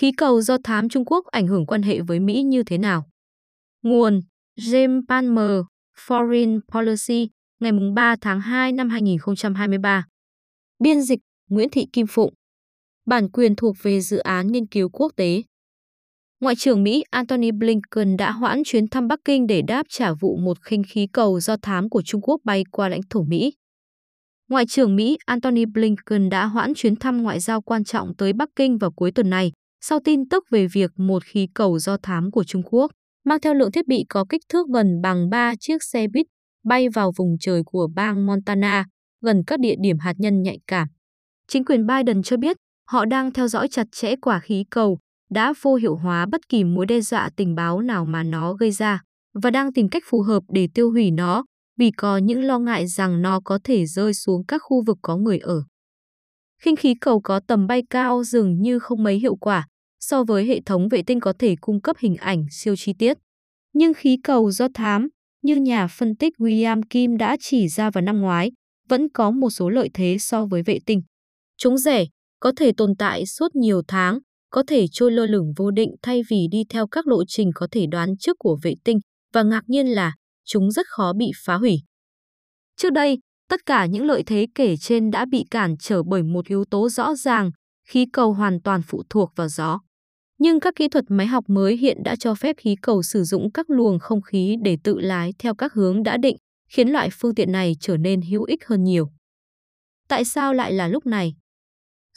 Khí cầu do thám Trung Quốc ảnh hưởng quan hệ với Mỹ như thế nào? Nguồn James Palmer, Foreign Policy, ngày 3 tháng 2 năm 2023. Biên dịch Nguyễn Thị Kim Phụng. Bản quyền thuộc về dự án nghiên cứu quốc tế. Ngoại trưởng Mỹ Antony Blinken đã hoãn chuyến thăm Bắc Kinh để đáp trả vụ một khinh khí cầu do thám của Trung Quốc bay qua lãnh thổ Mỹ. Ngoại trưởng Mỹ Antony Blinken đã hoãn chuyến thăm ngoại giao quan trọng tới Bắc Kinh vào cuối tuần này, sau tin tức về việc một khí cầu do thám của Trung Quốc mang theo lượng thiết bị có kích thước gần bằng 3 chiếc xe buýt bay vào vùng trời của bang Montana, gần các địa điểm hạt nhân nhạy cảm. Chính quyền Biden cho biết họ đang theo dõi chặt chẽ quả khí cầu, đã vô hiệu hóa bất kỳ mối đe dọa tình báo nào mà nó gây ra và đang tìm cách phù hợp để tiêu hủy nó vì có những lo ngại rằng nó có thể rơi xuống các khu vực có người ở. Khinh khí cầu có tầm bay cao dường như không mấy hiệu quả so với hệ thống vệ tinh có thể cung cấp hình ảnh siêu chi tiết. Nhưng khí cầu do thám, như nhà phân tích William Kim đã chỉ ra vào năm ngoái, vẫn có một số lợi thế so với vệ tinh. Chúng rẻ, có thể tồn tại suốt nhiều tháng, có thể trôi lơ lửng vô định thay vì đi theo các lộ trình có thể đoán trước của vệ tinh và ngạc nhiên là chúng rất khó bị phá hủy. Trước đây, tất cả những lợi thế kể trên đã bị cản trở bởi một yếu tố rõ ràng, khí cầu hoàn toàn phụ thuộc vào gió. Nhưng các kỹ thuật máy học mới hiện đã cho phép khí cầu sử dụng các luồng không khí để tự lái theo các hướng đã định, khiến loại phương tiện này trở nên hữu ích hơn nhiều. Tại sao lại là lúc này?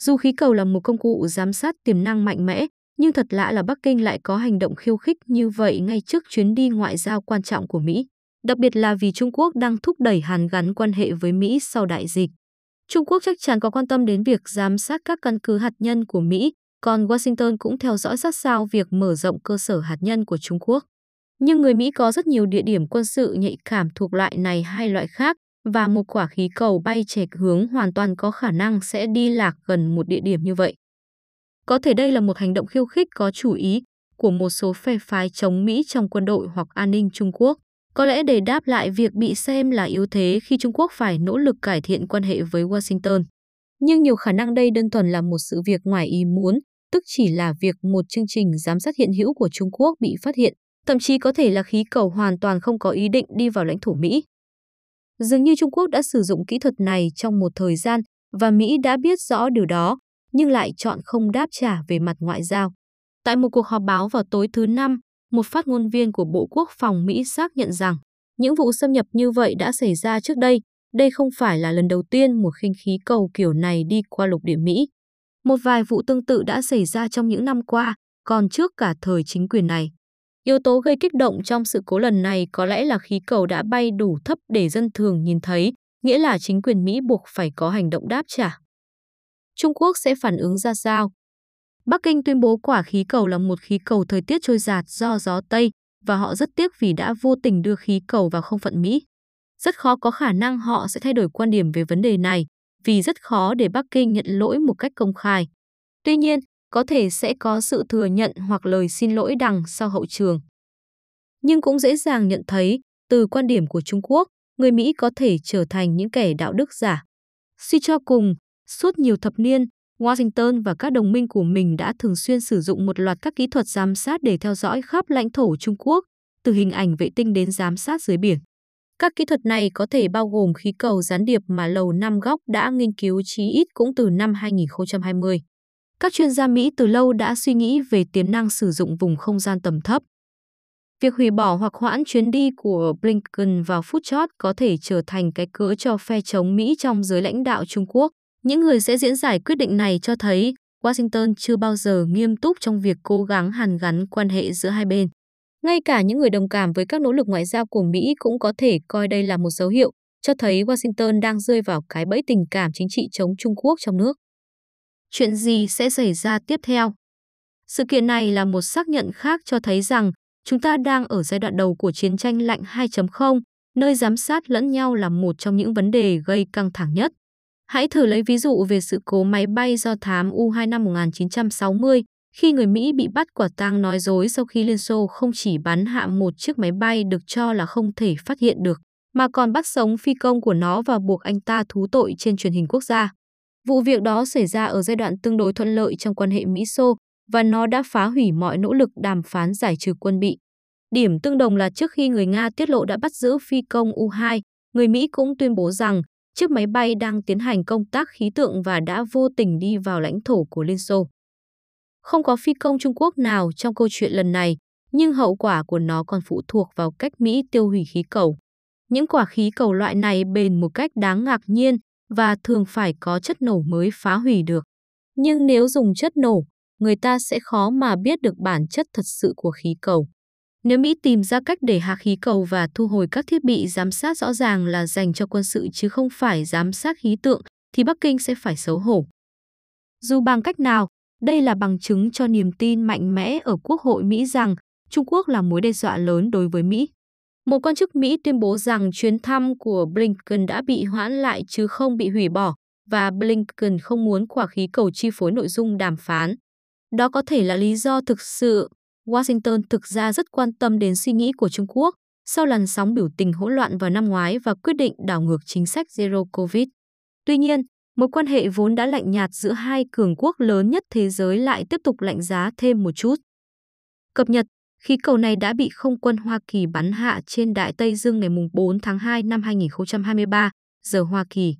Dù khí cầu là một công cụ giám sát tiềm năng mạnh mẽ, nhưng thật lạ là Bắc Kinh lại có hành động khiêu khích như vậy ngay trước chuyến đi ngoại giao quan trọng của Mỹ đặc biệt là vì Trung Quốc đang thúc đẩy hàn gắn quan hệ với Mỹ sau đại dịch. Trung Quốc chắc chắn có quan tâm đến việc giám sát các căn cứ hạt nhân của Mỹ, còn Washington cũng theo dõi sát sao việc mở rộng cơ sở hạt nhân của Trung Quốc. Nhưng người Mỹ có rất nhiều địa điểm quân sự nhạy cảm thuộc loại này hay loại khác, và một quả khí cầu bay chệch hướng hoàn toàn có khả năng sẽ đi lạc gần một địa điểm như vậy. Có thể đây là một hành động khiêu khích có chủ ý của một số phe phái chống Mỹ trong quân đội hoặc an ninh Trung Quốc. Có lẽ để đáp lại việc bị xem là yếu thế khi Trung Quốc phải nỗ lực cải thiện quan hệ với Washington. Nhưng nhiều khả năng đây đơn thuần là một sự việc ngoài ý muốn, tức chỉ là việc một chương trình giám sát hiện hữu của Trung Quốc bị phát hiện, thậm chí có thể là khí cầu hoàn toàn không có ý định đi vào lãnh thổ Mỹ. Dường như Trung Quốc đã sử dụng kỹ thuật này trong một thời gian và Mỹ đã biết rõ điều đó, nhưng lại chọn không đáp trả về mặt ngoại giao. Tại một cuộc họp báo vào tối thứ Năm, một phát ngôn viên của Bộ Quốc phòng Mỹ xác nhận rằng những vụ xâm nhập như vậy đã xảy ra trước đây. Đây không phải là lần đầu tiên một khinh khí cầu kiểu này đi qua lục địa Mỹ. Một vài vụ tương tự đã xảy ra trong những năm qua, còn trước cả thời chính quyền này. Yếu tố gây kích động trong sự cố lần này có lẽ là khí cầu đã bay đủ thấp để dân thường nhìn thấy, nghĩa là chính quyền Mỹ buộc phải có hành động đáp trả. Trung Quốc sẽ phản ứng ra sao? Bắc Kinh tuyên bố quả khí cầu là một khí cầu thời tiết trôi giạt do gió Tây và họ rất tiếc vì đã vô tình đưa khí cầu vào không phận Mỹ. Rất khó có khả năng họ sẽ thay đổi quan điểm về vấn đề này vì rất khó để Bắc Kinh nhận lỗi một cách công khai. Tuy nhiên, có thể sẽ có sự thừa nhận hoặc lời xin lỗi đằng sau hậu trường. Nhưng cũng dễ dàng nhận thấy, từ quan điểm của Trung Quốc, người Mỹ có thể trở thành những kẻ đạo đức giả. Suy cho cùng, suốt nhiều thập niên, Washington và các đồng minh của mình đã thường xuyên sử dụng một loạt các kỹ thuật giám sát để theo dõi khắp lãnh thổ Trung Quốc, từ hình ảnh vệ tinh đến giám sát dưới biển. Các kỹ thuật này có thể bao gồm khí cầu gián điệp mà Lầu Năm Góc đã nghiên cứu chí ít cũng từ năm 2020. Các chuyên gia Mỹ từ lâu đã suy nghĩ về tiềm năng sử dụng vùng không gian tầm thấp. Việc hủy bỏ hoặc hoãn chuyến đi của Blinken vào phút chót có thể trở thành cái cớ cho phe chống Mỹ trong giới lãnh đạo Trung Quốc. Những người sẽ diễn giải quyết định này cho thấy Washington chưa bao giờ nghiêm túc trong việc cố gắng hàn gắn quan hệ giữa hai bên. Ngay cả những người đồng cảm với các nỗ lực ngoại giao của Mỹ cũng có thể coi đây là một dấu hiệu cho thấy Washington đang rơi vào cái bẫy tình cảm chính trị chống Trung Quốc trong nước. Chuyện gì sẽ xảy ra tiếp theo? Sự kiện này là một xác nhận khác cho thấy rằng chúng ta đang ở giai đoạn đầu của chiến tranh lạnh 2.0, nơi giám sát lẫn nhau là một trong những vấn đề gây căng thẳng nhất. Hãy thử lấy ví dụ về sự cố máy bay do thám U-2 năm 1960, khi người Mỹ bị bắt quả tang nói dối sau khi Liên Xô không chỉ bắn hạ một chiếc máy bay được cho là không thể phát hiện được, mà còn bắt sống phi công của nó và buộc anh ta thú tội trên truyền hình quốc gia. Vụ việc đó xảy ra ở giai đoạn tương đối thuận lợi trong quan hệ Mỹ-Xô, và nó đã phá hủy mọi nỗ lực đàm phán giải trừ quân bị. Điểm tương đồng là trước khi người Nga tiết lộ đã bắt giữ phi công U-2, người Mỹ cũng tuyên bố rằng chiếc máy bay đang tiến hành công tác khí tượng và đã vô tình đi vào lãnh thổ của Liên Xô. Không có phi công Trung Quốc nào trong câu chuyện lần này, nhưng hậu quả của nó còn phụ thuộc vào cách Mỹ tiêu hủy khí cầu. Những quả khí cầu loại này bền một cách đáng ngạc nhiên và thường phải có chất nổ mới phá hủy được. Nhưng nếu dùng chất nổ, người ta sẽ khó mà biết được bản chất thật sự của khí cầu. Nếu Mỹ tìm ra cách để hạ khí cầu và thu hồi các thiết bị giám sát rõ ràng là dành cho quân sự chứ không phải giám sát khí tượng, thì Bắc Kinh sẽ phải xấu hổ. Dù bằng cách nào, đây là bằng chứng cho niềm tin mạnh mẽ ở Quốc hội Mỹ rằng Trung Quốc là mối đe dọa lớn đối với Mỹ. Một quan chức Mỹ tuyên bố rằng chuyến thăm của Blinken đã bị hoãn lại chứ không bị hủy bỏ và Blinken không muốn quả khí cầu chi phối nội dung đàm phán. Đó có thể là lý do thực sự Washington thực ra rất quan tâm đến suy nghĩ của Trung Quốc sau làn sóng biểu tình hỗn loạn vào năm ngoái và quyết định đảo ngược chính sách Zero Covid. Tuy nhiên, mối quan hệ vốn đã lạnh nhạt giữa hai cường quốc lớn nhất thế giới lại tiếp tục lạnh giá thêm một chút. Cập nhật, khí cầu này đã bị không quân Hoa Kỳ bắn hạ trên Đại Tây Dương ngày 4 tháng 2 năm 2023, giờ Hoa Kỳ.